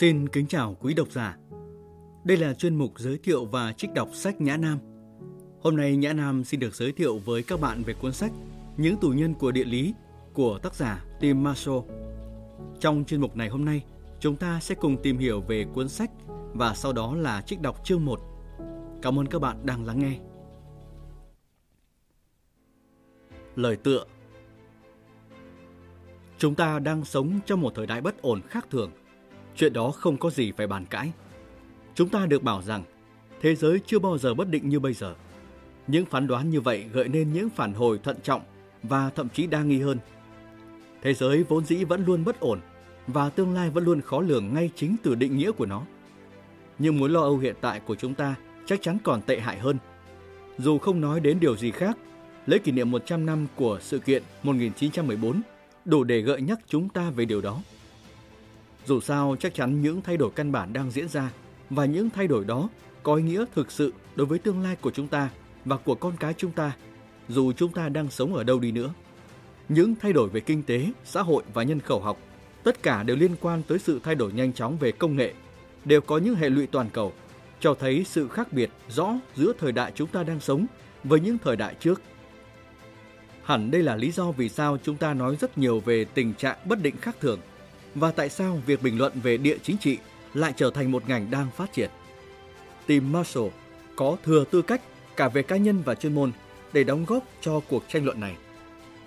Xin kính chào quý độc giả. Đây là chuyên mục giới thiệu và trích đọc sách Nhã Nam. Hôm nay Nhã Nam xin được giới thiệu với các bạn về cuốn sách Những tù nhân của địa lý của tác giả Tim Marshall. Trong chuyên mục này hôm nay, chúng ta sẽ cùng tìm hiểu về cuốn sách và sau đó là trích đọc chương 1. Cảm ơn các bạn đang lắng nghe. Lời tựa Chúng ta đang sống trong một thời đại bất ổn khác thường. Chuyện đó không có gì phải bàn cãi. Chúng ta được bảo rằng thế giới chưa bao giờ bất định như bây giờ. Những phán đoán như vậy gợi nên những phản hồi thận trọng và thậm chí đa nghi hơn. Thế giới vốn dĩ vẫn luôn bất ổn và tương lai vẫn luôn khó lường ngay chính từ định nghĩa của nó. Nhưng mối lo âu hiện tại của chúng ta chắc chắn còn tệ hại hơn. Dù không nói đến điều gì khác, lễ kỷ niệm 100 năm của sự kiện 1914 đủ để gợi nhắc chúng ta về điều đó. Dù sao, chắc chắn những thay đổi căn bản đang diễn ra và những thay đổi đó có ý nghĩa thực sự đối với tương lai của chúng ta và của con cái chúng ta, dù chúng ta đang sống ở đâu đi nữa. Những thay đổi về kinh tế, xã hội và nhân khẩu học, tất cả đều liên quan tới sự thay đổi nhanh chóng về công nghệ, đều có những hệ lụy toàn cầu, cho thấy sự khác biệt rõ giữa thời đại chúng ta đang sống với những thời đại trước. Hẳn đây là lý do vì sao chúng ta nói rất nhiều về tình trạng bất định khác thường và tại sao việc bình luận về địa chính trị lại trở thành một ngành đang phát triển. Tim Marshall có thừa tư cách cả về cá nhân và chuyên môn để đóng góp cho cuộc tranh luận này.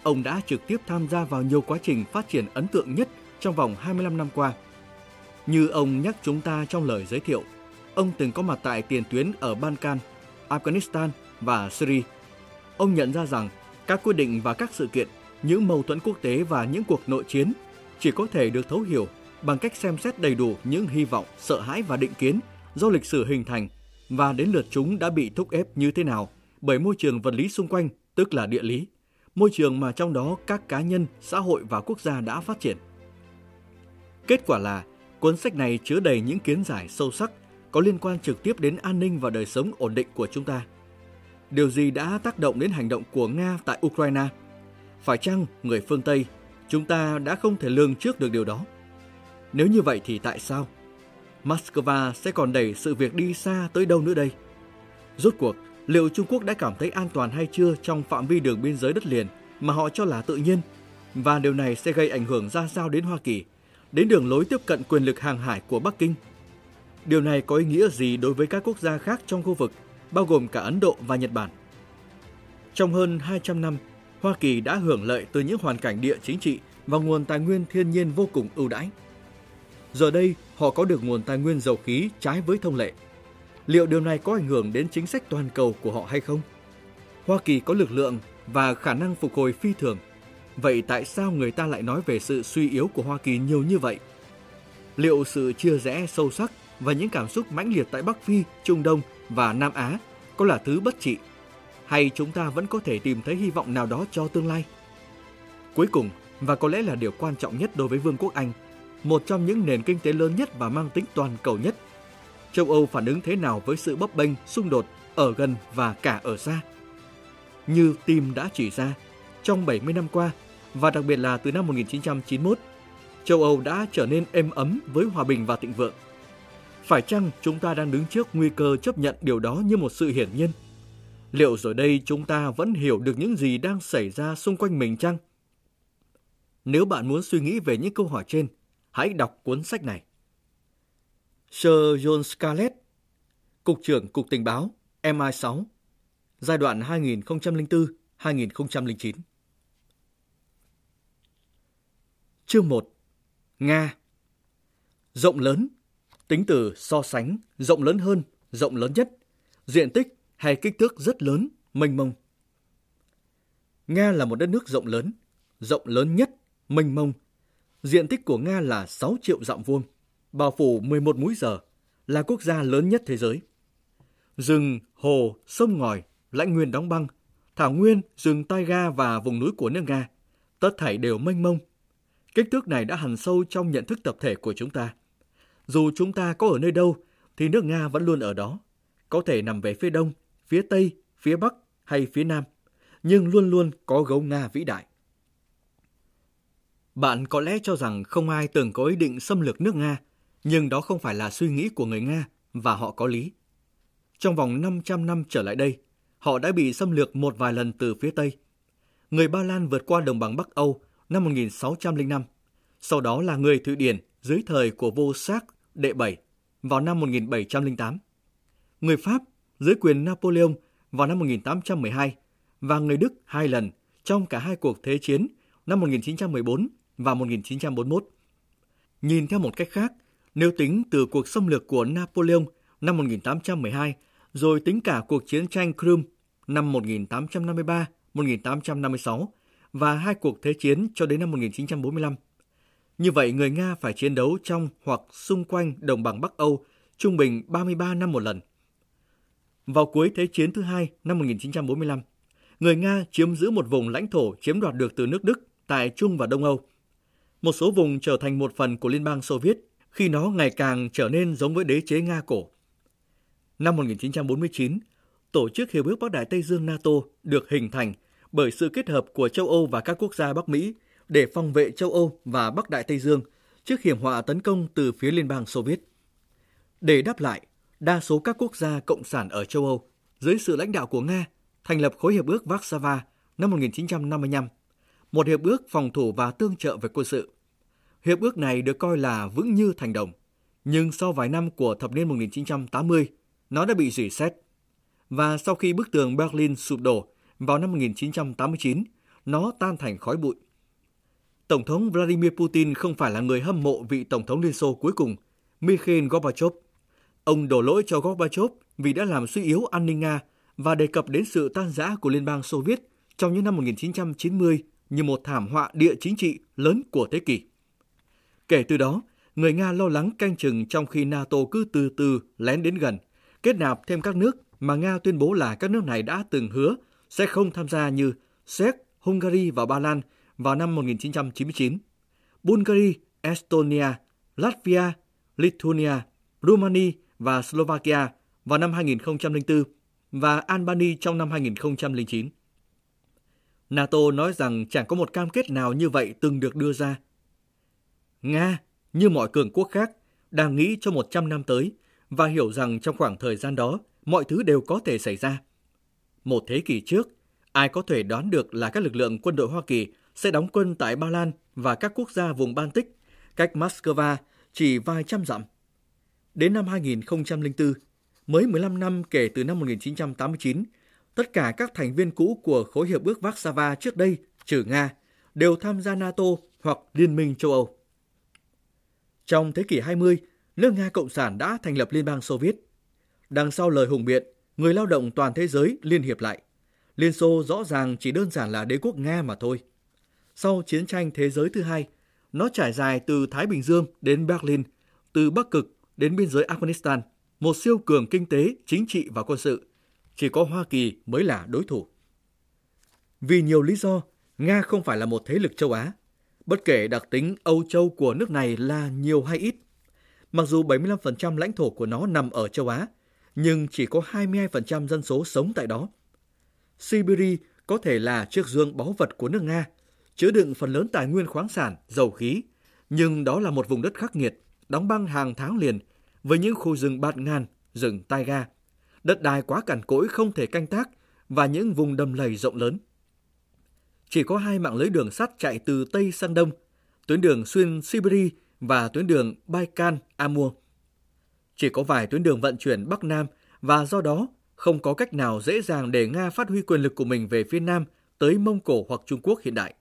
Ông đã trực tiếp tham gia vào nhiều quá trình phát triển ấn tượng nhất trong vòng 25 năm qua. Như ông nhắc chúng ta trong lời giới thiệu, ông từng có mặt tại tiền tuyến ở Balkan, Afghanistan và Syria. Ông nhận ra rằng các quyết định và các sự kiện, những mâu thuẫn quốc tế và những cuộc nội chiến chỉ có thể được thấu hiểu bằng cách xem xét đầy đủ những hy vọng, sợ hãi và định kiến do lịch sử hình thành và đến lượt chúng đã bị thúc ép như thế nào bởi môi trường vật lý xung quanh, tức là địa lý, môi trường mà trong đó các cá nhân, xã hội và quốc gia đã phát triển. Kết quả là, cuốn sách này chứa đầy những kiến giải sâu sắc có liên quan trực tiếp đến an ninh và đời sống ổn định của chúng ta. Điều gì đã tác động đến hành động của Nga tại Ukraine? Phải chăng người phương Tây, chúng ta đã không thể lường trước được điều đó? Nếu như vậy thì tại sao? Moscow sẽ còn đẩy sự việc đi xa tới đâu nữa đây? Rốt cuộc, liệu Trung Quốc đã cảm thấy an toàn hay chưa trong phạm vi đường biên giới đất liền mà họ cho là tự nhiên? Và điều này sẽ gây ảnh hưởng ra sao đến Hoa Kỳ, đến đường lối tiếp cận quyền lực hàng hải của Bắc Kinh? Điều này có ý nghĩa gì đối với các quốc gia khác trong khu vực, bao gồm cả Ấn Độ và Nhật Bản? Trong hơn 200 năm, Hoa Kỳ đã hưởng lợi từ những hoàn cảnh địa chính trị và nguồn tài nguyên thiên nhiên vô cùng ưu đãi. Giờ đây, họ có được nguồn tài nguyên dầu khí trái với thông lệ. Liệu điều này có ảnh hưởng đến chính sách toàn cầu của họ hay không? Hoa Kỳ có lực lượng và khả năng phục hồi phi thường. Vậy tại sao người ta lại nói về sự suy yếu của Hoa Kỳ nhiều như vậy? Liệu sự chia rẽ sâu sắc và những cảm xúc mãnh liệt tại Bắc Phi, Trung Đông và Nam Á có là thứ bất trị? Hay chúng ta vẫn có thể tìm thấy hy vọng nào đó cho tương lai? Cuối cùng, và có lẽ là điều quan trọng nhất đối với Vương quốc Anh, một trong những nền kinh tế lớn nhất và mang tính toàn cầu nhất. Châu Âu phản ứng thế nào với sự bấp bênh, xung đột ở gần và cả ở xa? Như Tim đã chỉ ra, trong 70 năm qua, và đặc biệt là từ năm 1991, châu Âu đã trở nên êm ấm với hòa bình và thịnh vượng. Phải chăng chúng ta đang đứng trước nguy cơ chấp nhận điều đó như một sự hiển nhiên? Liệu rồi đây chúng ta vẫn hiểu được những gì đang xảy ra xung quanh mình chăng? Nếu bạn muốn suy nghĩ về những câu hỏi trên, hãy đọc cuốn sách này. Sir John Scarlett, Cục trưởng Cục Tình báo MI6, giai đoạn 2004-2009. Chương 1. Nga Rộng lớn, tính từ so sánh, rộng lớn hơn, rộng lớn nhất, diện tích hay kích thước rất lớn, mênh mông. Nga là một đất nước rộng lớn, rộng lớn nhất, mênh mông. Diện tích của Nga là 6 triệu dặm vuông, bao phủ 11 múi giờ, là quốc gia lớn nhất thế giới. Rừng, hồ, sông ngòi, lãnh nguyên đóng băng, thảo nguyên, rừng taiga và vùng núi của nước Nga, tất thảy đều mênh mông. Kích thước này đã hằn sâu trong nhận thức tập thể của chúng ta. Dù chúng ta có ở nơi đâu, thì nước Nga vẫn luôn ở đó. Có thể nằm về phía đông, phía tây, phía bắc hay phía nam, nhưng luôn luôn có gấu Nga vĩ đại. Bạn có lẽ cho rằng không ai từng có ý định xâm lược nước Nga, Nhưng đó không phải là suy nghĩ của người Nga và họ có lý. Trong vòng 500 năm trở lại đây, họ đã bị xâm lược một vài lần từ phía Tây. Người Ba Lan vượt qua đồng bằng Bắc Âu năm 1605, sau đó là người Thụy Điển dưới thời của vô Sát đệ 7 vào năm 1708. Người Pháp dưới quyền Napoleon vào năm 1812 và người Đức hai lần trong cả hai cuộc thế chiến năm 1914 và 1941. Nhìn theo một cách khác, nếu tính từ cuộc xâm lược của Napoleon năm 1812 rồi tính cả cuộc chiến tranh Crimea năm 1853-1856 và hai cuộc thế chiến cho đến năm 1945. Như vậy, người Nga phải chiến đấu trong hoặc xung quanh đồng bằng Bắc Âu trung bình 33 năm một lần. Vào cuối Thế chiến thứ hai năm 1945, người Nga chiếm giữ một vùng lãnh thổ chiếm đoạt được từ nước Đức tại Trung và Đông Âu. Một số vùng trở thành một phần của Liên bang Xô Viết khi nó ngày càng trở nên giống với đế chế Nga cổ. Năm 1949, Tổ chức Hiệp ước Bắc Đại Tây Dương NATO được hình thành bởi sự kết hợp của châu Âu và các quốc gia Bắc Mỹ để phòng vệ châu Âu và Bắc Đại Tây Dương trước hiểm họa tấn công từ phía Liên bang Xô Viết. Để đáp lại, đa số các quốc gia cộng sản ở châu Âu dưới sự lãnh đạo của Nga thành lập khối hiệp ước Warsaw năm 1955, một hiệp ước phòng thủ và tương trợ về quân sự. Hiệp ước này được coi là vững như thành đồng, nhưng sau vài năm của thập niên 1980, nó đã bị rỉ sét. Và sau khi bức tường Berlin sụp đổ vào năm 1989, nó tan thành khói bụi. Tổng thống Vladimir Putin không phải là người hâm mộ vị Tổng thống Liên Xô cuối cùng, Mikhail Gorbachev. Ông đổ lỗi cho Gorbachev vì đã làm suy yếu an ninh Nga và đề cập đến sự tan rã của Liên bang Xô Viết trong những năm 1990 như một thảm họa địa chính trị lớn của thế kỷ. Kể từ đó, người Nga lo lắng canh chừng trong khi NATO cứ từ từ lén đến gần, kết nạp thêm các nước mà Nga tuyên bố là các nước này đã từng hứa sẽ không tham gia như Séc, Hungary và Ba Lan vào năm 1999, Bulgaria, Estonia, Latvia, Lithuania, Romania và Slovakia vào năm 2004 và Albania trong năm 2009. NATO nói rằng chẳng có một cam kết nào như vậy từng được đưa ra. Nga, như mọi cường quốc khác, đang nghĩ cho 100 năm tới và hiểu rằng trong khoảng thời gian đó, mọi thứ đều có thể xảy ra. Một thế kỷ trước, ai có thể đoán được là các lực lượng quân đội Hoa Kỳ sẽ đóng quân tại Ba Lan và các quốc gia vùng Baltic, cách Moscow chỉ vài trăm dặm. Đến năm 2004, mới 15 năm kể từ năm 1989, tất cả các thành viên cũ của khối hiệp ước Warsaw trước đây, trừ Nga, đều tham gia NATO hoặc Liên minh châu Âu. Trong thế kỷ 20, nước Nga Cộng sản đã thành lập Liên bang Xô Viết. Đằng sau lời hùng biện, người lao động toàn thế giới liên hiệp lại. Liên Xô rõ ràng chỉ đơn giản là đế quốc Nga mà thôi. Sau chiến tranh thế giới thứ hai, nó trải dài từ Thái Bình Dương đến Berlin, từ Bắc Cực đến biên giới Afghanistan, một siêu cường kinh tế, chính trị và quân sự. Chỉ có Hoa Kỳ mới là đối thủ. Vì nhiều lý do, Nga không phải là một thế lực châu Á. Bất kể đặc tính Âu Châu của nước này là nhiều hay ít. Mặc dù 75% lãnh thổ của nó nằm ở châu Á, nhưng chỉ có 22% dân số sống tại đó. Siberia có thể là chiếc dương báu vật của nước Nga, chứa đựng phần lớn tài nguyên khoáng sản, dầu khí, nhưng đó là một vùng đất khắc nghiệt, đóng băng hàng tháng liền với những khu rừng bạt ngàn, rừng taiga, đất đai quá cằn cỗi không thể canh tác và những vùng đầm lầy rộng lớn. Chỉ có hai mạng lưới đường sắt chạy từ Tây sang Đông, tuyến đường xuyên Siberia và tuyến đường Baikal-Amur. Chỉ có vài tuyến đường vận chuyển Bắc Nam và do đó không có cách nào dễ dàng để Nga phát huy quyền lực của mình về phía Nam tới Mông Cổ hoặc Trung Quốc hiện đại.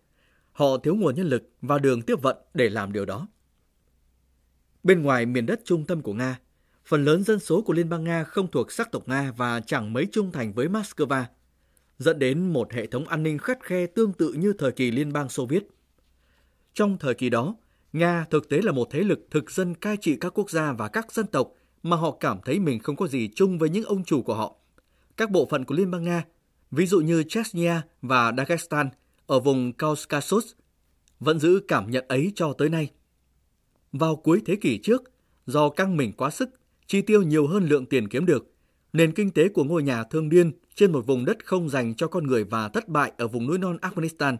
Họ thiếu nguồn nhân lực và đường tiếp vận để làm điều đó. Bên ngoài miền đất trung tâm của Nga, phần lớn dân số của Liên bang Nga không thuộc sắc tộc Nga và chẳng mấy trung thành với Moscow, dẫn đến một hệ thống an ninh khắt khe tương tự như thời kỳ Liên bang Xô Viết. Trong thời kỳ đó, Nga thực tế là một thế lực thực dân cai trị các quốc gia và các dân tộc mà họ cảm thấy mình không có gì chung với những ông chủ của họ. Các bộ phận của Liên bang Nga, ví dụ như Chechnya và Dagestan ở vùng Caucasus, vẫn giữ cảm nhận ấy cho tới nay. Vào cuối thế kỷ trước, do căng mình quá sức, chi tiêu nhiều hơn lượng tiền kiếm được, nền kinh tế của ngôi nhà thương điên trên một vùng đất không dành cho con người và thất bại ở vùng núi non Afghanistan,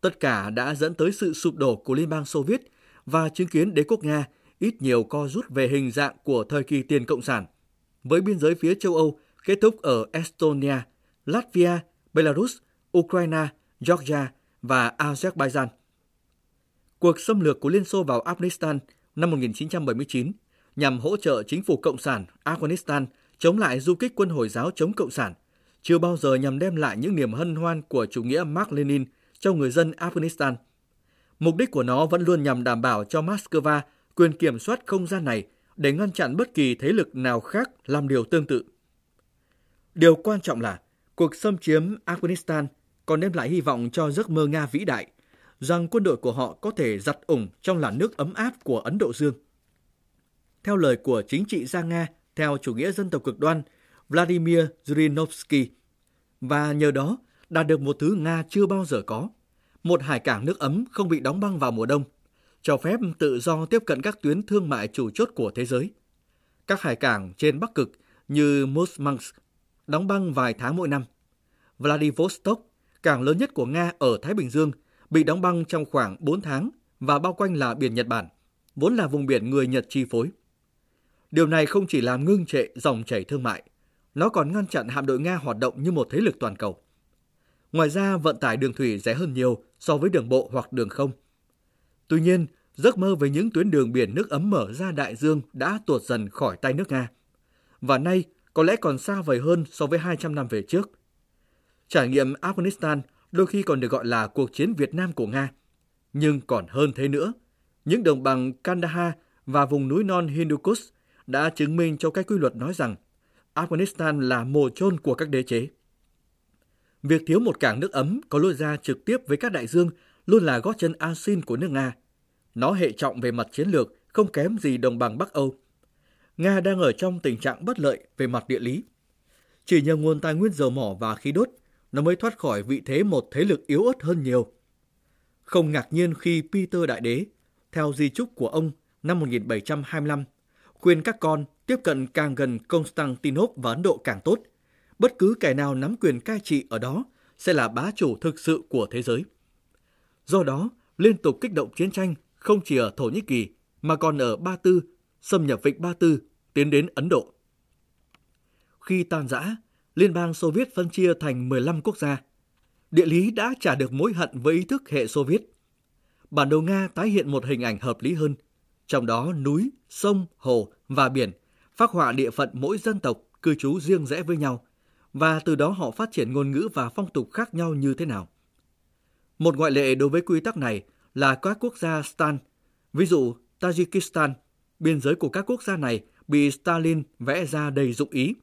tất cả đã dẫn tới sự sụp đổ của Liên bang Xô Viết và chứng kiến đế quốc Nga ít nhiều co rút về hình dạng của thời kỳ tiền cộng sản, với biên giới phía châu Âu kết thúc ở Estonia, Latvia, Belarus, Ukraine, Georgia và Azerbaijan. Cuộc xâm lược của Liên Xô vào Afghanistan năm 1979 nhằm hỗ trợ chính phủ Cộng sản Afghanistan chống lại du kích quân Hồi giáo chống Cộng sản, chưa bao giờ nhằm đem lại những niềm hân hoan của chủ nghĩa Mark Lenin cho người dân Afghanistan. Mục đích của nó vẫn luôn nhằm đảm bảo cho Moscow quyền kiểm soát không gian này để ngăn chặn bất kỳ thế lực nào khác làm điều tương tự. Điều quan trọng là cuộc xâm chiếm Afghanistan còn đem lại hy vọng cho giấc mơ Nga vĩ đại, rằng quân đội của họ có thể giặt ủng trong làn nước ấm áp của Ấn Độ Dương. Theo lời của chính trị gia Nga theo chủ nghĩa dân tộc cực đoan Vladimir Zhirinovsky, và nhờ đó đạt được một thứ Nga chưa bao giờ có, một hải cảng nước ấm không bị đóng băng vào mùa đông, cho phép tự do tiếp cận các tuyến thương mại chủ chốt của thế giới. Các hải cảng trên Bắc Cực như Murmansk đóng băng vài tháng mỗi năm. Vladivostok, cảng lớn nhất của Nga ở Thái Bình Dương, bị đóng băng trong khoảng 4 tháng và bao quanh là biển Nhật Bản, vốn là vùng biển người Nhật chi phối. Điều này không chỉ làm ngưng trệ dòng chảy thương mại, nó còn ngăn chặn hạm đội Nga hoạt động như một thế lực toàn cầu. Ngoài ra, vận tải đường thủy rẻ hơn nhiều so với đường bộ hoặc đường không. Tuy nhiên, giấc mơ về những tuyến đường biển nước ấm mở ra đại dương đã tuột dần khỏi tay nước Nga. Và nay, có lẽ còn xa vời hơn so với 200 năm về trước. Trải nghiệm Afghanistan đôi khi còn được gọi là cuộc chiến Việt Nam của Nga. Nhưng còn hơn thế nữa, những đồng bằng Kandahar và vùng núi non Hindu Kush đã chứng minh cho cái quy luật nói rằng Afghanistan là mồ chôn của các đế chế. Việc thiếu một cảng nước ấm có lối ra trực tiếp với các đại dương luôn là gót chân an xin của nước Nga. Nó hệ trọng về mặt chiến lược, không kém gì đồng bằng Bắc Âu. Nga đang ở trong tình trạng bất lợi về mặt địa lý. Chỉ nhờ nguồn tài nguyên dầu mỏ và khí đốt, nó mới thoát khỏi vị thế một thế lực yếu ớt hơn nhiều. Không ngạc nhiên khi Peter Đại Đế, theo di chúc của ông năm 1725, khuyên các con tiếp cận càng gần Constantinople và Ấn Độ càng tốt. Bất cứ kẻ nào nắm quyền cai trị ở đó sẽ là bá chủ thực sự của thế giới. Do đó, liên tục kích động chiến tranh không chỉ ở Thổ Nhĩ Kỳ mà còn ở Ba Tư, xâm nhập vịnh Ba Tư, tiến đến Ấn Độ. Khi tan rã, Liên bang Xô Viết phân chia thành 15 quốc gia. Địa lý đã trả được mối hận với ý thức hệ Xô Viết. Bản đồ Nga tái hiện một hình ảnh hợp lý hơn, trong đó núi, sông, hồ và biển phác họa địa phận mỗi dân tộc cư trú riêng rẽ với nhau, và từ đó họ phát triển ngôn ngữ và phong tục khác nhau như thế nào. Một ngoại lệ đối với quy tắc này là các quốc gia Stan, ví dụ Tajikistan, biên giới của các quốc gia này bị Stalin vẽ ra đầy dụng ý,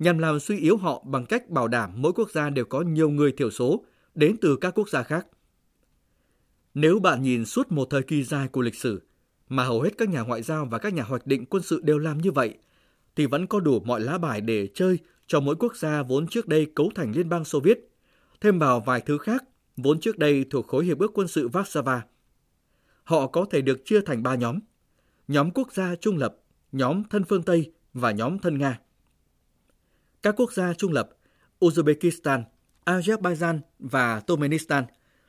nhằm làm suy yếu họ bằng cách bảo đảm mỗi quốc gia đều có nhiều người thiểu số đến từ các quốc gia khác. Nếu bạn nhìn suốt một thời kỳ dài của lịch sử, mà hầu hết các nhà ngoại giao và các nhà hoạch định quân sự đều làm như vậy, thì vẫn có đủ mọi lá bài để chơi cho mỗi quốc gia vốn trước đây cấu thành Liên bang Xô Viết, thêm vào vài thứ khác vốn trước đây thuộc khối hiệp ước quân sự Warsaw. Họ có thể được chia thành ba nhóm. Nhóm quốc gia trung lập, nhóm thân phương Tây và nhóm thân Nga. Các quốc gia trung lập Uzbekistan, Azerbaijan và Turkmenistan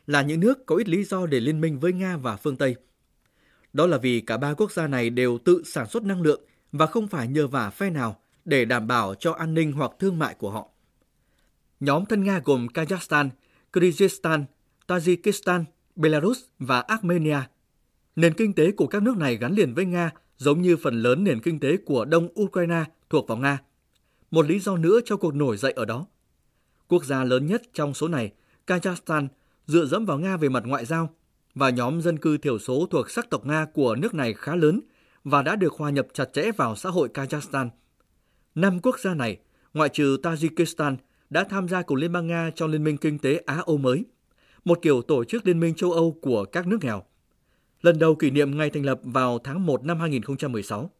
là những nước có ít lý do để liên minh với Nga và phương Tây. Đó là vì cả ba quốc gia này đều tự sản xuất năng lượng và không phải nhờ vả phe nào để đảm bảo cho an ninh hoặc thương mại của họ. Nhóm thân Nga gồm Kazakhstan, Kyrgyzstan, Tajikistan, Belarus và Armenia. Nền kinh tế của các nước này gắn liền với Nga giống như phần lớn nền kinh tế của Đông Ukraine thuộc vào Nga. Một lý do nữa cho cuộc nổi dậy ở đó. Quốc gia lớn nhất trong số này, Kazakhstan, dựa dẫm vào Nga về mặt ngoại giao và nhóm dân cư thiểu số thuộc sắc tộc Nga của nước này khá lớn và đã được hòa nhập chặt chẽ vào xã hội Kazakhstan. Năm quốc gia này, ngoại trừ Tajikistan, đã tham gia cùng Liên bang Nga trong Liên minh Kinh tế Á-Âu mới, một kiểu tổ chức Liên minh châu Âu của các nước nghèo. Lần đầu kỷ niệm ngày thành lập vào tháng 1 năm 2016.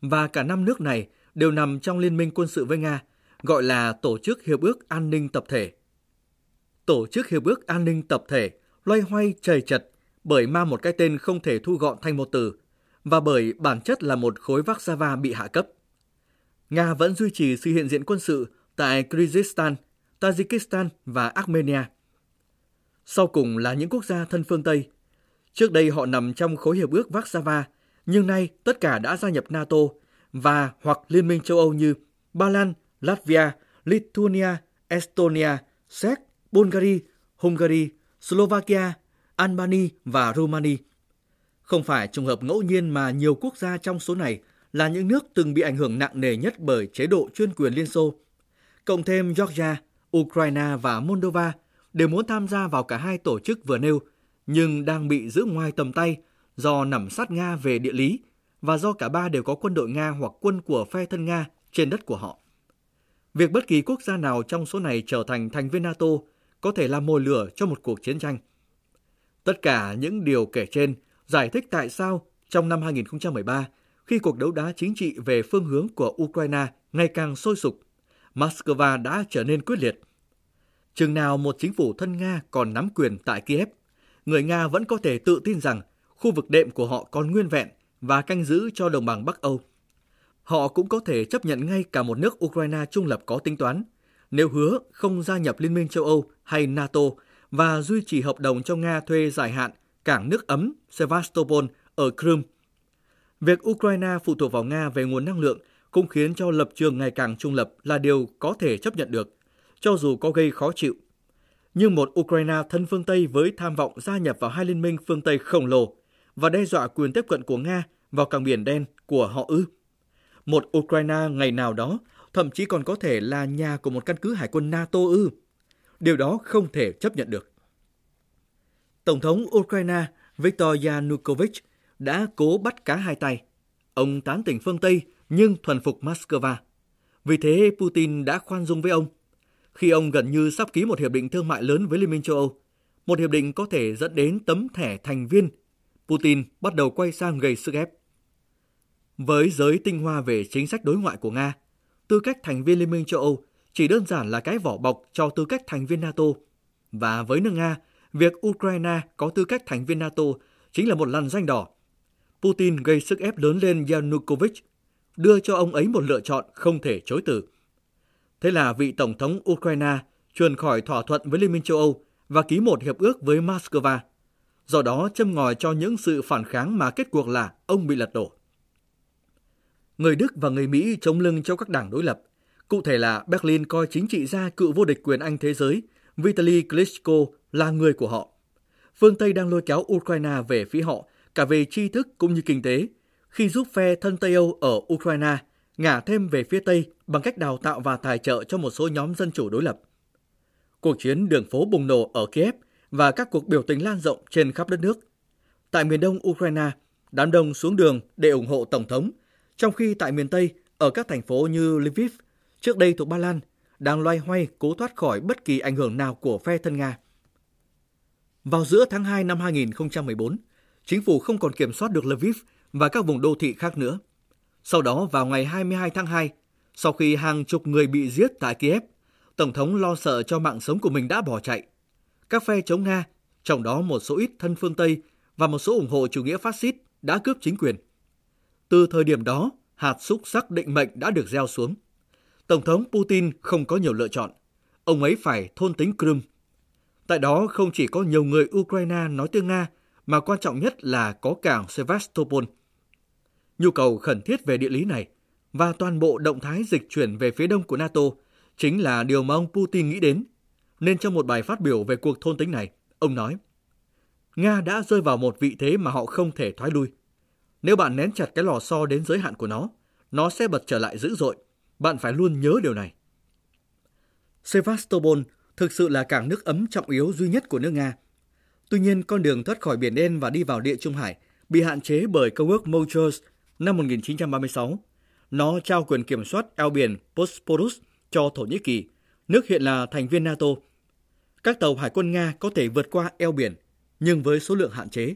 Và cả năm nước này đều nằm trong liên minh quân sự với Nga, gọi là Tổ chức Hiệp ước An ninh Tập thể. Tổ chức Hiệp ước An ninh Tập thể loay hoay chầy chật bởi mang một cái tên không thể thu gọn thành một từ và bởi bản chất là một khối Warsaw bị hạ cấp. Nga vẫn duy trì sự hiện diện quân sự tại Kyrgyzstan, Tajikistan và Armenia. Sau cùng là những quốc gia thân phương Tây. Trước đây họ nằm trong khối hiệp ước Warsaw Nhưng nay tất cả đã gia nhập NATO và hoặc Liên minh châu Âu như Ba Lan, Latvia, Lithuania, Estonia, Séc, Bulgaria, Hungary, Slovakia, Albania và Romania. Không phải trùng hợp ngẫu nhiên mà nhiều quốc gia trong số này là những nước từng bị ảnh hưởng nặng nề nhất bởi chế độ chuyên quyền Liên Xô. Cộng thêm Georgia, Ukraine và Moldova đều muốn tham gia vào cả hai tổ chức vừa nêu, nhưng đang bị giữ ngoài tầm tay do nằm sát Nga về địa lý và do cả ba đều có quân đội Nga hoặc quân của phe thân Nga trên đất của họ. Việc bất kỳ quốc gia nào trong số này trở thành thành viên NATO có thể là mồi lửa cho một cuộc chiến tranh. Tất cả những điều kể trên giải thích tại sao trong năm 2013, khi cuộc đấu đá chính trị về phương hướng của Ukraine ngày càng sôi sục, Moscow đã trở nên quyết liệt. Chừng nào một chính phủ thân Nga còn nắm quyền tại Kiev, người Nga vẫn có thể tự tin rằng khu vực đệm của họ còn nguyên vẹn và canh giữ cho đồng bằng Bắc Âu. Họ cũng có thể chấp nhận ngay cả một nước Ukraine trung lập có tính toán, nếu hứa không gia nhập Liên minh châu Âu hay NATO và duy trì hợp đồng cho Nga thuê dài hạn cảng nước ấm Sevastopol ở Crimea. Việc Ukraine phụ thuộc vào Nga về nguồn năng lượng cũng khiến cho lập trường ngày càng trung lập là điều có thể chấp nhận được, cho dù có gây khó chịu. Nhưng một Ukraine thân phương Tây với tham vọng gia nhập vào hai liên minh phương Tây khổng lồ và đe dọa quyền tiếp cận của Nga vào cảng biển đen của họ ư. Một Ukraine ngày nào đó thậm chí còn có thể là nhà của một căn cứ hải quân NATO ư. Điều đó không thể chấp nhận được. Tổng thống Ukraine Viktor Yanukovych đã cố bắt cá hai tay. Ông tán tỉnh phương Tây nhưng thuần phục Moscow. Vì thế Putin đã khoan dung với ông. Khi ông gần như sắp ký một hiệp định thương mại lớn với Liên minh châu Âu, một hiệp định có thể dẫn đến tấm thẻ thành viên, Putin bắt đầu quay sang gây sức ép. Với giới tinh hoa về chính sách đối ngoại của Nga, tư cách thành viên Liên minh châu Âu chỉ đơn giản là cái vỏ bọc cho tư cách thành viên NATO. Và với nước Nga, việc Ukraine có tư cách thành viên NATO chính là một lần danh đỏ. Putin gây sức ép lớn lên Yanukovych, đưa cho ông ấy một lựa chọn không thể chối từ. Thế là vị Tổng thống Ukraine truyền khỏi thỏa thuận với Liên minh châu Âu và ký một hiệp ước với Moscow. Do đó châm ngòi cho những sự phản kháng mà kết cuộc là ông bị lật đổ. Người Đức và người Mỹ chống lưng cho các đảng đối lập. Cụ thể là Berlin coi chính trị gia cựu vô địch quyền Anh thế giới Vitaly Klitschko là người của họ. Phương Tây đang lôi kéo Ukraine về phía họ, cả về tri thức cũng như kinh tế, khi giúp phe thân Tây Âu ở Ukraine ngả thêm về phía Tây bằng cách đào tạo và tài trợ cho một số nhóm dân chủ đối lập. Cuộc chiến đường phố bùng nổ ở Kiev và các cuộc biểu tình lan rộng trên khắp đất nước. Tại miền đông Ukraine, đám đông xuống đường để ủng hộ Tổng thống, trong khi tại miền Tây, ở các thành phố như Lviv, trước đây thuộc Ba Lan, đang loay hoay cố thoát khỏi bất kỳ ảnh hưởng nào của phe thân Nga. Vào giữa tháng 2 năm 2014, chính phủ không còn kiểm soát được Lviv và các vùng đô thị khác nữa. Sau đó vào ngày 22 tháng 2, sau khi hàng chục người bị giết tại Kiev, Tổng thống lo sợ cho mạng sống của mình đã bỏ chạy. Các phe chống Nga, trong đó một số ít thân phương Tây và một số ủng hộ chủ nghĩa phát xít đã cướp chính quyền. Từ thời điểm đó, hạt xúc sắc định mệnh đã được gieo xuống. Tổng thống Putin không có nhiều lựa chọn. Ông ấy phải thôn tính Crimea. Tại đó không chỉ có nhiều người Ukraine nói tiếng Nga, mà quan trọng nhất là có cảng Sevastopol. Nhu cầu khẩn thiết về địa lý này và toàn bộ động thái dịch chuyển về phía đông của NATO chính là điều mà ông Putin nghĩ đến. Nên trong một bài phát biểu về cuộc thôn tính này, ông nói Nga đã rơi vào một vị thế mà họ không thể thoái lui. Nếu bạn nén chặt cái lò xo đến giới hạn của nó, nó sẽ bật trở lại dữ dội. Bạn phải luôn nhớ điều này. Sevastopol thực sự là cảng nước ấm trọng yếu duy nhất của nước Nga. Tuy nhiên, con đường thoát khỏi Biển Đen và đi vào Địa Trung Hải bị hạn chế bởi Công ước Montreux năm 1936. Nó trao quyền kiểm soát eo biển Bosporus cho Thổ Nhĩ Kỳ, nước hiện là thành viên NATO. Các tàu hải quân Nga có thể vượt qua eo biển, nhưng với số lượng hạn chế,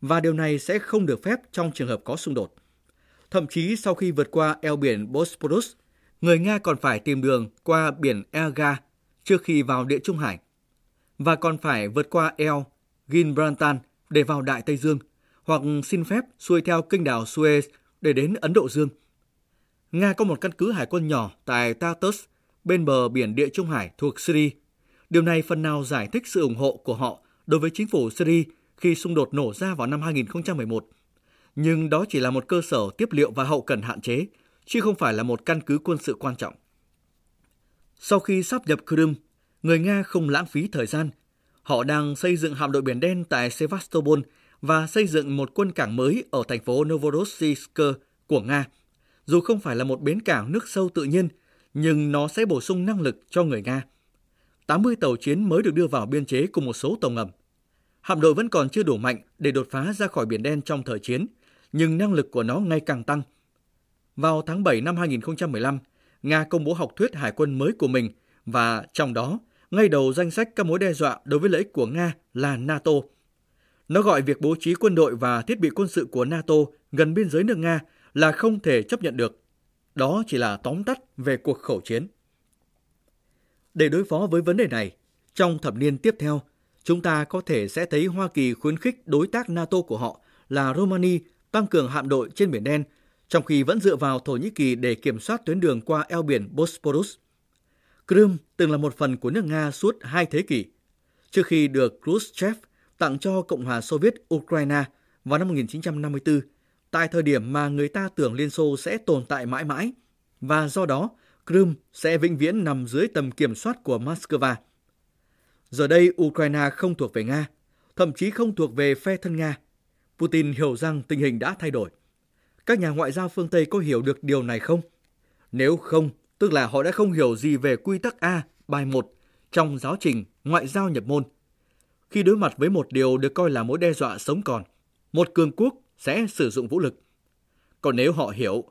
và điều này sẽ không được phép trong trường hợp có xung đột. Thậm chí sau khi vượt qua eo biển Bosporus, người Nga còn phải tìm đường qua biển Elga trước khi vào Địa Trung Hải, và còn phải vượt qua eo Gibraltar để vào Đại Tây Dương, hoặc xin phép xuôi theo kinh đảo Suez để đến Ấn Độ Dương. Nga có một căn cứ hải quân nhỏ tại Tartus, bên bờ biển Địa Trung Hải thuộc Syria. Điều này phần nào giải thích sự ủng hộ của họ đối với chính phủ Syria khi xung đột nổ ra vào năm 2011. nhưng đó chỉ là một cơ sở tiếp liệu và hậu cần hạn chế, chứ không phải là một căn cứ quân sự quan trọng. Sau khi sắp nhập Crimea, người Nga không lãng phí thời gian. Họ đang xây dựng hạm đội biển đen tại Sevastopol và xây dựng một quân cảng mới ở thành phố Novorossiysk của Nga. Dù không phải là một bến cảng nước sâu tự nhiên, nhưng nó sẽ bổ sung năng lực cho người Nga. 80 tàu chiến mới được đưa vào biên chế cùng một số tàu ngầm. Hạm đội vẫn còn chưa đủ mạnh để đột phá ra khỏi Biển Đen trong thời chiến, nhưng năng lực của nó ngày càng tăng. Vào tháng 7 năm 2015, Nga công bố học thuyết hải quân mới của mình và trong đó, ngay đầu danh sách các mối đe dọa đối với lợi ích của Nga là NATO. Nó gọi việc bố trí quân đội và thiết bị quân sự của NATO gần biên giới nước Nga là không thể chấp nhận được. Đó chỉ là tóm tắt về cuộc khẩu chiến. Để đối phó với vấn đề này, trong thập niên tiếp theo, chúng ta có thể sẽ thấy Hoa Kỳ khuyến khích đối tác NATO của họ là Romania tăng cường hạm đội trên Biển Đen, trong khi vẫn dựa vào Thổ Nhĩ Kỳ để kiểm soát tuyến đường qua eo biển Bosporus. Crimea từng là một phần của nước Nga suốt hai thế kỷ, trước khi được Khrushchev tặng cho Cộng hòa Xô Viết Ukraine vào năm 1954, tại thời điểm mà người ta tưởng Liên Xô sẽ tồn tại mãi mãi, và do đó Crimea sẽ vĩnh viễn nằm dưới tầm kiểm soát của Moscow. Giờ đây Ukraine không thuộc về Nga, thậm chí không thuộc về phe thân Nga. Putin hiểu rằng tình hình đã thay đổi. Các nhà ngoại giao phương Tây có hiểu được điều này không? Nếu không, tức là họ đã không hiểu gì về quy tắc A, bài 1 trong giáo trình ngoại giao nhập môn. Khi đối mặt với một điều được coi là mối đe dọa sống còn, một cường quốc sẽ sử dụng vũ lực. Còn nếu họ hiểu,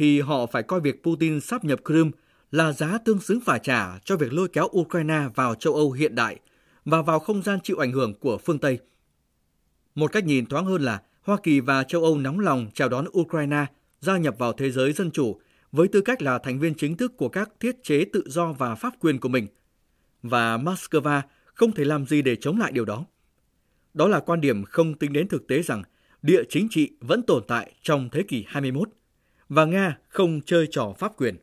thì họ phải coi việc Putin sắp nhập Crimea là giá tương xứng phải trả cho việc lôi kéo Ukraine vào châu Âu hiện đại và vào không gian chịu ảnh hưởng của phương Tây. Một cách nhìn thoáng hơn là Hoa Kỳ và châu Âu nóng lòng chào đón Ukraine gia nhập vào thế giới dân chủ với tư cách là thành viên chính thức của các thiết chế tự do và pháp quyền của mình. Và Moscow không thể làm gì để chống lại điều đó. Đó là quan điểm không tính đến thực tế rằng địa chính trị vẫn tồn tại trong thế kỷ 21 và Nga không chơi trò pháp quyền.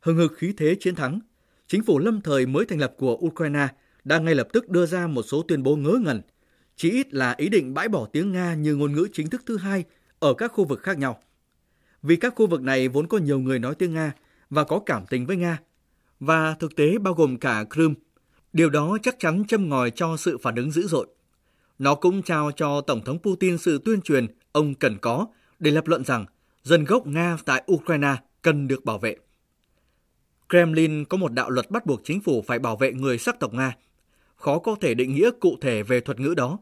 Hừng hực khí thế chiến thắng, chính phủ lâm thời mới thành lập của Ukraine đã ngay lập tức đưa ra một số tuyên bố ngớ ngẩn, chỉ ít là ý định bãi bỏ tiếng Nga như ngôn ngữ chính thức thứ hai ở các khu vực khác nhau. Vì các khu vực này vốn có nhiều người nói tiếng Nga và có cảm tình với Nga, và thực tế bao gồm cả Crimea. Điều đó chắc chắn châm ngòi cho sự phản ứng dữ dội. Nó cũng trao cho Tổng thống Putin sự tuyên truyền ông cần có để lập luận rằng dân gốc Nga tại Ukraine cần được bảo vệ. Kremlin có một đạo luật bắt buộc chính phủ phải bảo vệ người sắc tộc Nga. Khó có thể định nghĩa cụ thể về thuật ngữ đó,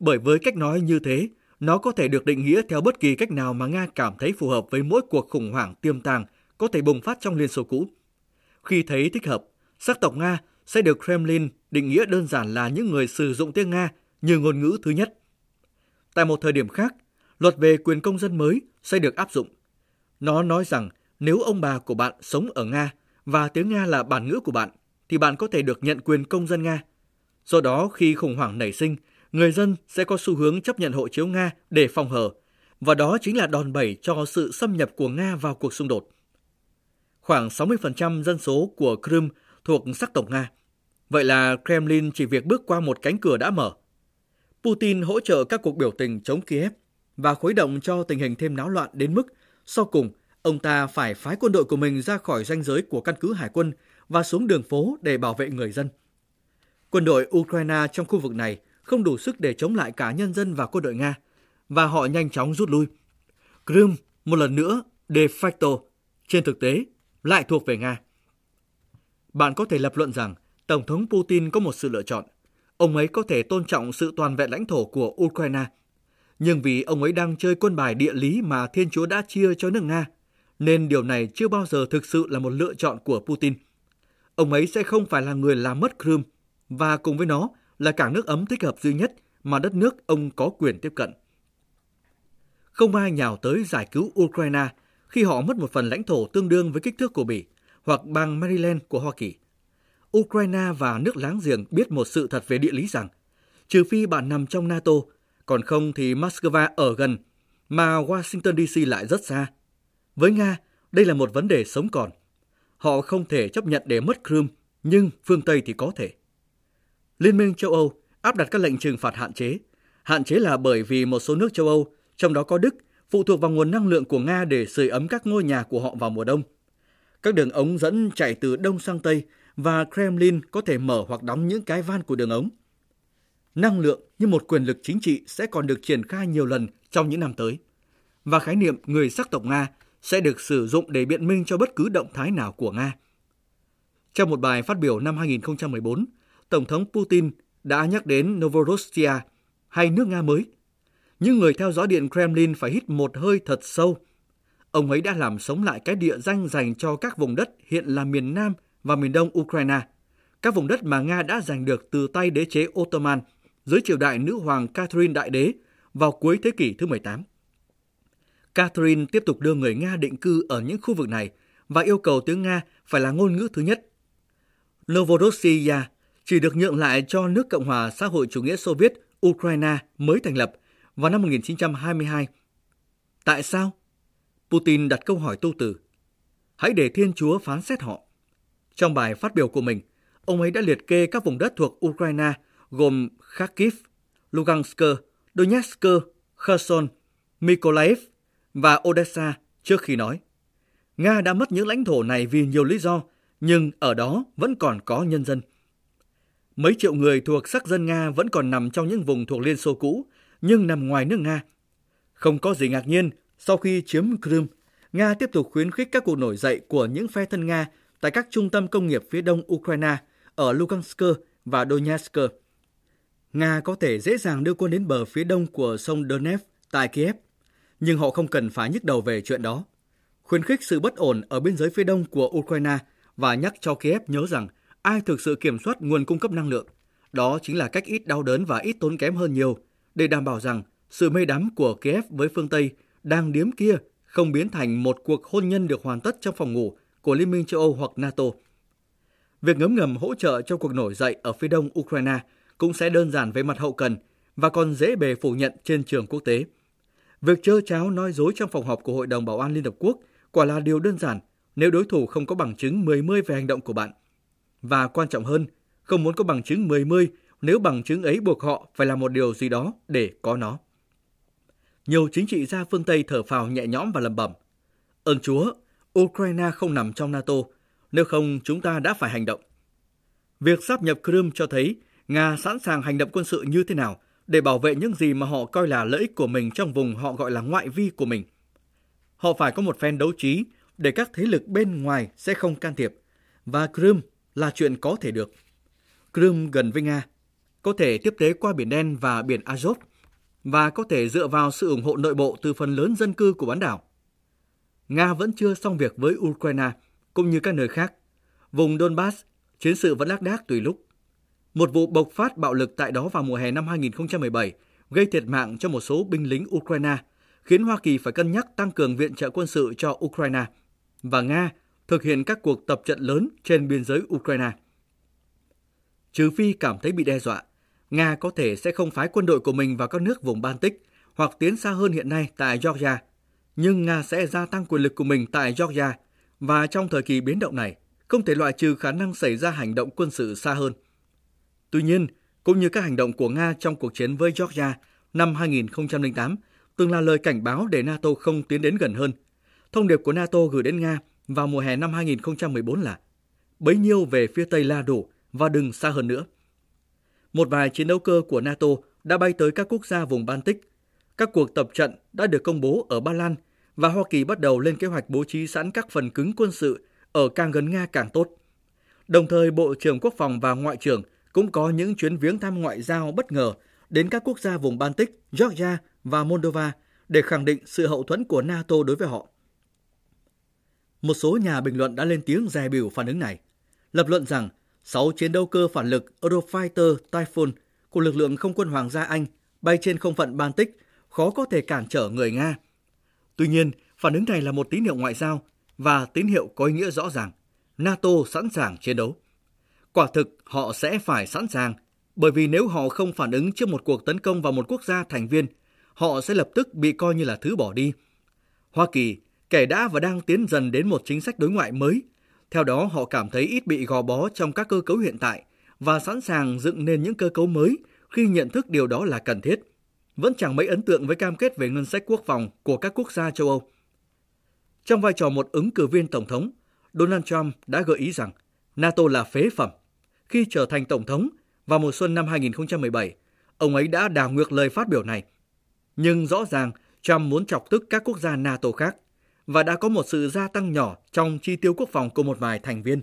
bởi với cách nói như thế, nó có thể được định nghĩa theo bất kỳ cách nào mà Nga cảm thấy phù hợp với mỗi cuộc khủng hoảng tiềm tàng có thể bùng phát trong Liên Xô cũ. Khi thấy thích hợp, sắc tộc Nga sẽ được Kremlin định nghĩa đơn giản là những người sử dụng tiếng Nga như ngôn ngữ thứ nhất. Tại một thời điểm khác, luật về quyền công dân mới sẽ được áp dụng. Nó nói rằng nếu ông bà của bạn sống ở Nga và tiếng Nga là bản ngữ của bạn, thì bạn có thể được nhận quyền công dân Nga. Do đó, khi khủng hoảng nảy sinh, người dân sẽ có xu hướng chấp nhận hộ chiếu Nga để phòng hờ, và đó chính là đòn bẩy cho sự xâm nhập của Nga vào cuộc xung đột. Khoảng 60% dân số của Crimea thuộc sắc tộc Nga. Vậy là Kremlin chỉ việc bước qua một cánh cửa đã mở. Putin hỗ trợ các cuộc biểu tình chống Kiev và khuấy động cho tình hình thêm náo loạn đến mức sau cùng ông ta phải phái quân đội của mình ra khỏi ranh giới của căn cứ hải quân và xuống đường phố để bảo vệ người dân. Quân đội Ukraine trong khu vực này không đủ sức để chống lại cả nhân dân và quân đội Nga, và họ nhanh chóng rút lui. Crimea một lần nữa de facto, trên thực tế, lại thuộc về Nga. Bạn có thể lập luận rằng Tổng thống Putin có một sự lựa chọn. Ông ấy có thể tôn trọng sự toàn vẹn lãnh thổ của Ukraine. Nhưng vì ông ấy đang chơi quân bài địa lý mà Thiên Chúa đã chia cho nước Nga, nên điều này chưa bao giờ thực sự là một lựa chọn của Putin. Ông ấy sẽ không phải là người làm mất Crimea, và cùng với nó là cảng nước ấm thích hợp duy nhất mà đất nước ông có quyền tiếp cận. Không ai nhào tới giải cứu Ukraine khi họ mất một phần lãnh thổ tương đương với kích thước của Bỉ hoặc bang Maryland của Hoa Kỳ. Ukraine và nước láng giềng biết một sự thật về địa lý rằng, trừ phi bạn nằm trong NATO, còn không thì Moscow ở gần, mà Washington DC lại rất xa. Với Nga, đây là một vấn đề sống còn. Họ không thể chấp nhận để mất Crimea, nhưng phương Tây thì có thể. Liên minh châu Âu áp đặt các lệnh trừng phạt hạn chế. Hạn chế là bởi vì một số nước châu Âu trong đó có Đức, phụ thuộc vào nguồn năng lượng của Nga để sưởi ấm các ngôi nhà của họ vào mùa đông. Các đường ống dẫn chạy từ đông sang tây và Kremlin có thể mở hoặc đóng những cái van của đường ống. Năng lượng như một quyền lực chính trị sẽ còn được triển khai nhiều lần trong những năm tới. Và khái niệm người sắc tộc Nga sẽ được sử dụng để biện minh cho bất cứ động thái nào của Nga. Trong một bài phát biểu năm 2014, Tổng thống Putin đã nhắc đến Novorossiya hay nước Nga mới. Những người theo dõi điện Kremlin phải hít một hơi thật sâu. Ông ấy đã làm sống lại cái địa danh dành cho các vùng đất hiện là miền Nam và miền Đông Ukraine, các vùng đất mà Nga đã giành được từ tay đế chế Ottoman dưới triều đại nữ hoàng Catherine Đại Đế vào cuối thế kỷ thứ 18. Catherine tiếp tục đưa người Nga định cư ở những khu vực này và yêu cầu tiếng Nga phải là ngôn ngữ thứ nhất. Novorossiya chỉ được nhượng lại cho nước Cộng hòa xã hội chủ nghĩa Xô Viết Ukraine mới thành lập vào năm 1922. Tại sao? Putin đặt câu hỏi tu từ. Hãy để Thiên Chúa phán xét họ. Trong bài phát biểu của mình, ông ấy đã liệt kê các vùng đất thuộc Ukraine gồm Kharkiv, Lugansk, Donetsk, Kherson, Mykolaiv và Odessa trước khi nói. Nga đã mất những lãnh thổ này vì nhiều lý do, nhưng ở đó vẫn còn có nhân dân. Mấy triệu người thuộc sắc dân Nga vẫn còn nằm trong những vùng thuộc Liên Xô cũ, nhưng nằm ngoài nước Nga. Không có gì ngạc nhiên, sau khi chiếm Crimea, Nga tiếp tục khuyến khích các cuộc nổi dậy của những phe thân Nga tại các trung tâm công nghiệp phía đông Ukraine ở Lugansk và Donetsk. Nga có thể dễ dàng đưa quân đến bờ phía đông của sông Donetsk tại Kiev, nhưng họ không cần phải nhức đầu về chuyện đó. Khuyến khích sự bất ổn ở biên giới phía đông của Ukraine và nhắc cho Kiev nhớ rằng ai thực sự kiểm soát nguồn cung cấp năng lượng. Đó chính là cách ít đau đớn và ít tốn kém hơn nhiều để đảm bảo rằng sự mê đắm của Kiev với phương Tây đang điếm kia không biến thành một cuộc hôn nhân được hoàn tất trong phòng ngủ của Liên minh châu Âu hoặc NATO. Việc ngấm ngầm hỗ trợ cho cuộc nổi dậy ở phía đông Ukraine cũng sẽ đơn giản về mặt hậu cần và còn dễ bề phủ nhận trên trường quốc tế. Việc chơ cháo nói dối trong phòng họp của Hội đồng Bảo an Liên Hợp Quốc quả là điều đơn giản nếu đối thủ không có bằng chứng 10-10 về hành động của bạn. Và quan trọng hơn, không muốn có bằng chứng 10-10 nếu bằng chứng ấy buộc họ phải làm một điều gì đó để có nó. Nhiều chính trị gia phương Tây thở phào nhẹ nhõm và lầm bẩm. Ơn Chúa, Ukraine không nằm trong NATO, nếu không chúng ta đã phải hành động. Việc sáp nhập Crimea cho thấy Nga sẵn sàng hành động quân sự như thế nào để bảo vệ những gì mà họ coi là lợi ích của mình trong vùng họ gọi là ngoại vi của mình. Họ phải có một phen đấu trí để các thế lực bên ngoài sẽ không can thiệp, và Crimea là chuyện có thể được. Crimea gần với Nga, có thể tiếp tế qua Biển Đen và Biển Azov, và có thể dựa vào sự ủng hộ nội bộ từ phần lớn dân cư của bán đảo. Nga vẫn chưa xong việc với Ukraine, cũng như các nơi khác. Vùng Donbass, chiến sự vẫn lác đác tùy lúc. Một vụ bộc phát bạo lực tại đó vào mùa hè năm 2017 gây thiệt mạng cho một số binh lính Ukraine, khiến Hoa Kỳ phải cân nhắc tăng cường viện trợ quân sự cho Ukraine và Nga thực hiện các cuộc tập trận lớn trên biên giới Ukraine. Trừ phi cảm thấy bị đe dọa, Nga có thể sẽ không phái quân đội của mình vào các nước vùng Baltic hoặc tiến xa hơn hiện nay tại Georgia, nhưng Nga sẽ gia tăng quyền lực của mình tại Georgia và trong thời kỳ biến động này, không thể loại trừ khả năng xảy ra hành động quân sự xa hơn. Tuy nhiên, cũng như các hành động của Nga trong cuộc chiến với Georgia năm 2008, từng là lời cảnh báo để NATO không tiến đến gần hơn. Thông điệp của NATO gửi đến Nga vào mùa hè năm 2014 là bấy nhiêu về phía Tây là đủ và đừng xa hơn nữa. Một vài chiến đấu cơ của NATO đã bay tới các quốc gia vùng Baltic. Các cuộc tập trận đã được công bố ở Ba Lan và Hoa Kỳ bắt đầu lên kế hoạch bố trí sẵn các phần cứng quân sự ở càng gần Nga càng tốt. Đồng thời, Bộ trưởng Quốc phòng và Ngoại trưởng cũng có những chuyến viếng thăm ngoại giao bất ngờ đến các quốc gia vùng Baltic, Georgia và Moldova để khẳng định sự hậu thuẫn của NATO đối với họ. Một số nhà bình luận đã lên tiếng dè biểu phản ứng này, lập luận rằng 6 chiến đấu cơ phản lực Eurofighter Typhoon của lực lượng không quân Hoàng gia Anh bay trên không phận Baltic khó có thể cản trở người Nga. Tuy nhiên, phản ứng này là một tín hiệu ngoại giao và tín hiệu có ý nghĩa rõ ràng. NATO sẵn sàng chiến đấu. Quả thực họ sẽ phải sẵn sàng, bởi vì nếu họ không phản ứng trước một cuộc tấn công vào một quốc gia thành viên, họ sẽ lập tức bị coi như là thứ bỏ đi. Hoa Kỳ, kẻ đã và đang tiến dần đến một chính sách đối ngoại mới, theo đó họ cảm thấy ít bị gò bó trong các cơ cấu hiện tại và sẵn sàng dựng nên những cơ cấu mới khi nhận thức điều đó là cần thiết. vẫn chẳng mấy ấn tượng với cam kết về ngân sách quốc phòng của các quốc gia châu Âu. Trong vai trò một ứng cử viên tổng thống, Donald Trump đã gợi ý rằng NATO là phế phẩm. Khi trở thành tổng thống vào mùa xuân năm 2017, ông ấy đã đảo ngược lời phát biểu này. Nhưng rõ ràng Trump muốn chọc tức các quốc gia NATO khác và đã có một sự gia tăng nhỏ trong chi tiêu quốc phòng của một vài thành viên.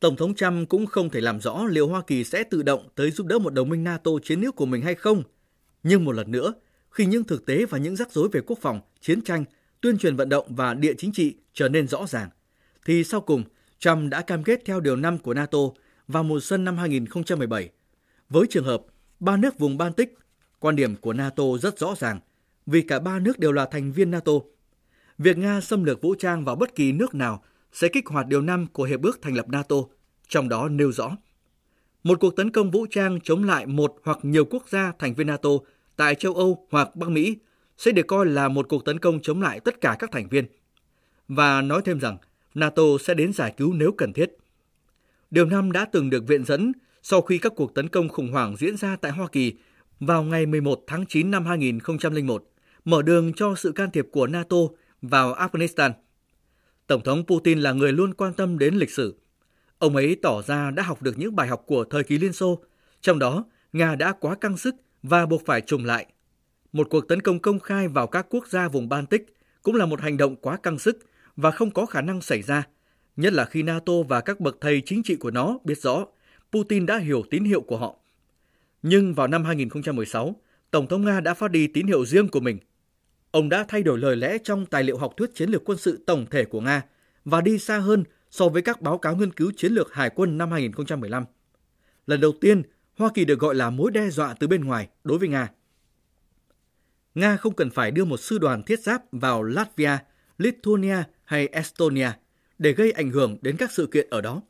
Tổng thống Trump cũng không thể làm rõ liệu Hoa Kỳ sẽ tự động tới giúp đỡ một đồng minh NATO chiến nước của mình hay không. Nhưng một lần nữa, khi những thực tế và những rắc rối về quốc phòng, chiến tranh, tuyên truyền vận động và địa chính trị trở nên rõ ràng, thì sau cùng Trump đã cam kết theo điều 5 của NATO vào mùa xuân năm 2017. Với trường hợp ba nước vùng Baltic, quan điểm của NATO rất rõ ràng vì cả ba nước đều là thành viên NATO. Việc Nga xâm lược vũ trang vào bất kỳ nước nào sẽ kích hoạt điều 5 của Hiệp ước thành lập NATO, trong đó nêu rõ một cuộc tấn công vũ trang chống lại một hoặc nhiều quốc gia thành viên NATO tại châu Âu hoặc Bắc Mỹ sẽ được coi là một cuộc tấn công chống lại tất cả các thành viên. Và nói thêm rằng NATO sẽ đến giải cứu nếu cần thiết. Điều năm đã từng được viện dẫn sau khi các cuộc tấn công khủng hoảng diễn ra tại Hoa Kỳ vào ngày 11 tháng 9 năm 2001, mở đường cho sự can thiệp của NATO vào Afghanistan. Tổng thống Putin là người luôn quan tâm đến lịch sử. Ông ấy tỏ ra đã học được những bài học của thời kỳ Liên Xô, trong đó Nga đã quá căng sức và buộc phải trùng lại. Một cuộc tấn công công khai vào các quốc gia vùng Baltic cũng là một hành động quá căng sức và không có khả năng xảy ra, nhất là khi NATO và các bậc thầy chính trị của nó biết rõ Putin đã hiểu tín hiệu của họ. Nhưng vào năm 2016, Tổng thống Nga đã phát đi tín hiệu riêng của mình. Ông đã thay đổi lời lẽ trong tài liệu học thuyết chiến lược quân sự tổng thể của Nga và đi xa hơn so với các báo cáo nghiên cứu chiến lược hải quân năm 2015. Lần đầu tiên, Hoa Kỳ được gọi là mối đe dọa từ bên ngoài đối với Nga. Nga không cần phải đưa một sư đoàn thiết giáp vào Latvia, Lithuania hay Estonia để gây ảnh hưởng đến các sự kiện ở đó.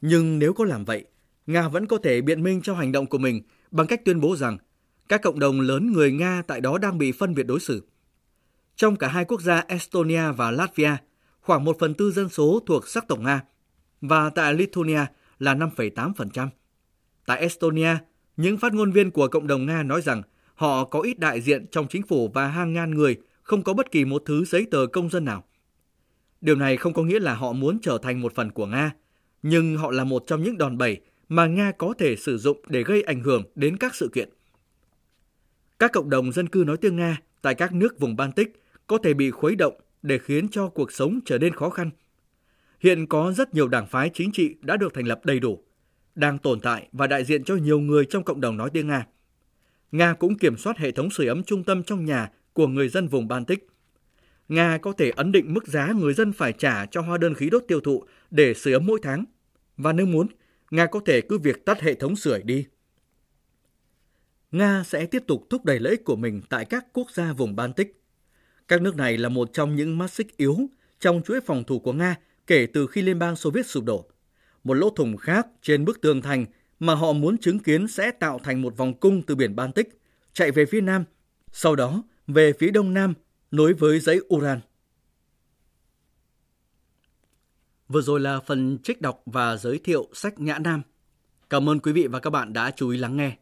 Nhưng nếu có làm vậy, Nga vẫn có thể biện minh cho hành động của mình bằng cách tuyên bố rằng các cộng đồng lớn người Nga tại đó đang bị phân biệt đối xử. Trong cả hai quốc gia Estonia và Latvia, khoảng 1 phần tư dân số thuộc sắc tộc Nga, và tại Lithuania là 5,8%. Tại Estonia, những phát ngôn viên của cộng đồng Nga nói rằng họ có ít đại diện trong chính phủ và hàng ngàn người không có bất kỳ một thứ giấy tờ công dân nào. Điều này không có nghĩa là họ muốn trở thành một phần của Nga, nhưng họ là một trong những đòn bẩy mà Nga có thể sử dụng để gây ảnh hưởng đến các sự kiện. Các cộng đồng dân cư nói tiếng Nga tại các nước vùng Baltic có thể bị khuấy động để khiến cho cuộc sống trở nên khó khăn. Hiện có rất nhiều đảng phái chính trị đã được thành lập đầy đủ, đang tồn tại và đại diện cho nhiều người trong cộng đồng nói tiếng Nga. Nga cũng kiểm soát hệ thống sưởi ấm trung tâm trong nhà của người dân vùng Baltic. Nga có thể ấn định mức giá người dân phải trả cho hóa đơn khí đốt tiêu thụ để sửa ấm mỗi tháng. Và nếu muốn, Nga có thể cứ việc tắt hệ thống sưởi đi. Nga sẽ tiếp tục thúc đẩy lợi ích của mình tại các quốc gia vùng Baltic. Các nước này là một trong những mắt xích yếu trong chuỗi phòng thủ của Nga kể từ khi Liên bang Xô Viết sụp đổ. Một lỗ thủng khác trên bức tường thành mà họ muốn chứng kiến sẽ tạo thành một vòng cung từ biển Baltic, chạy về phía nam, sau đó về phía đông nam, nối với dãy Uran. Vừa rồi là phần trích đọc và giới thiệu sách Nhã Nam. Cảm ơn quý vị và các bạn đã chú ý lắng nghe.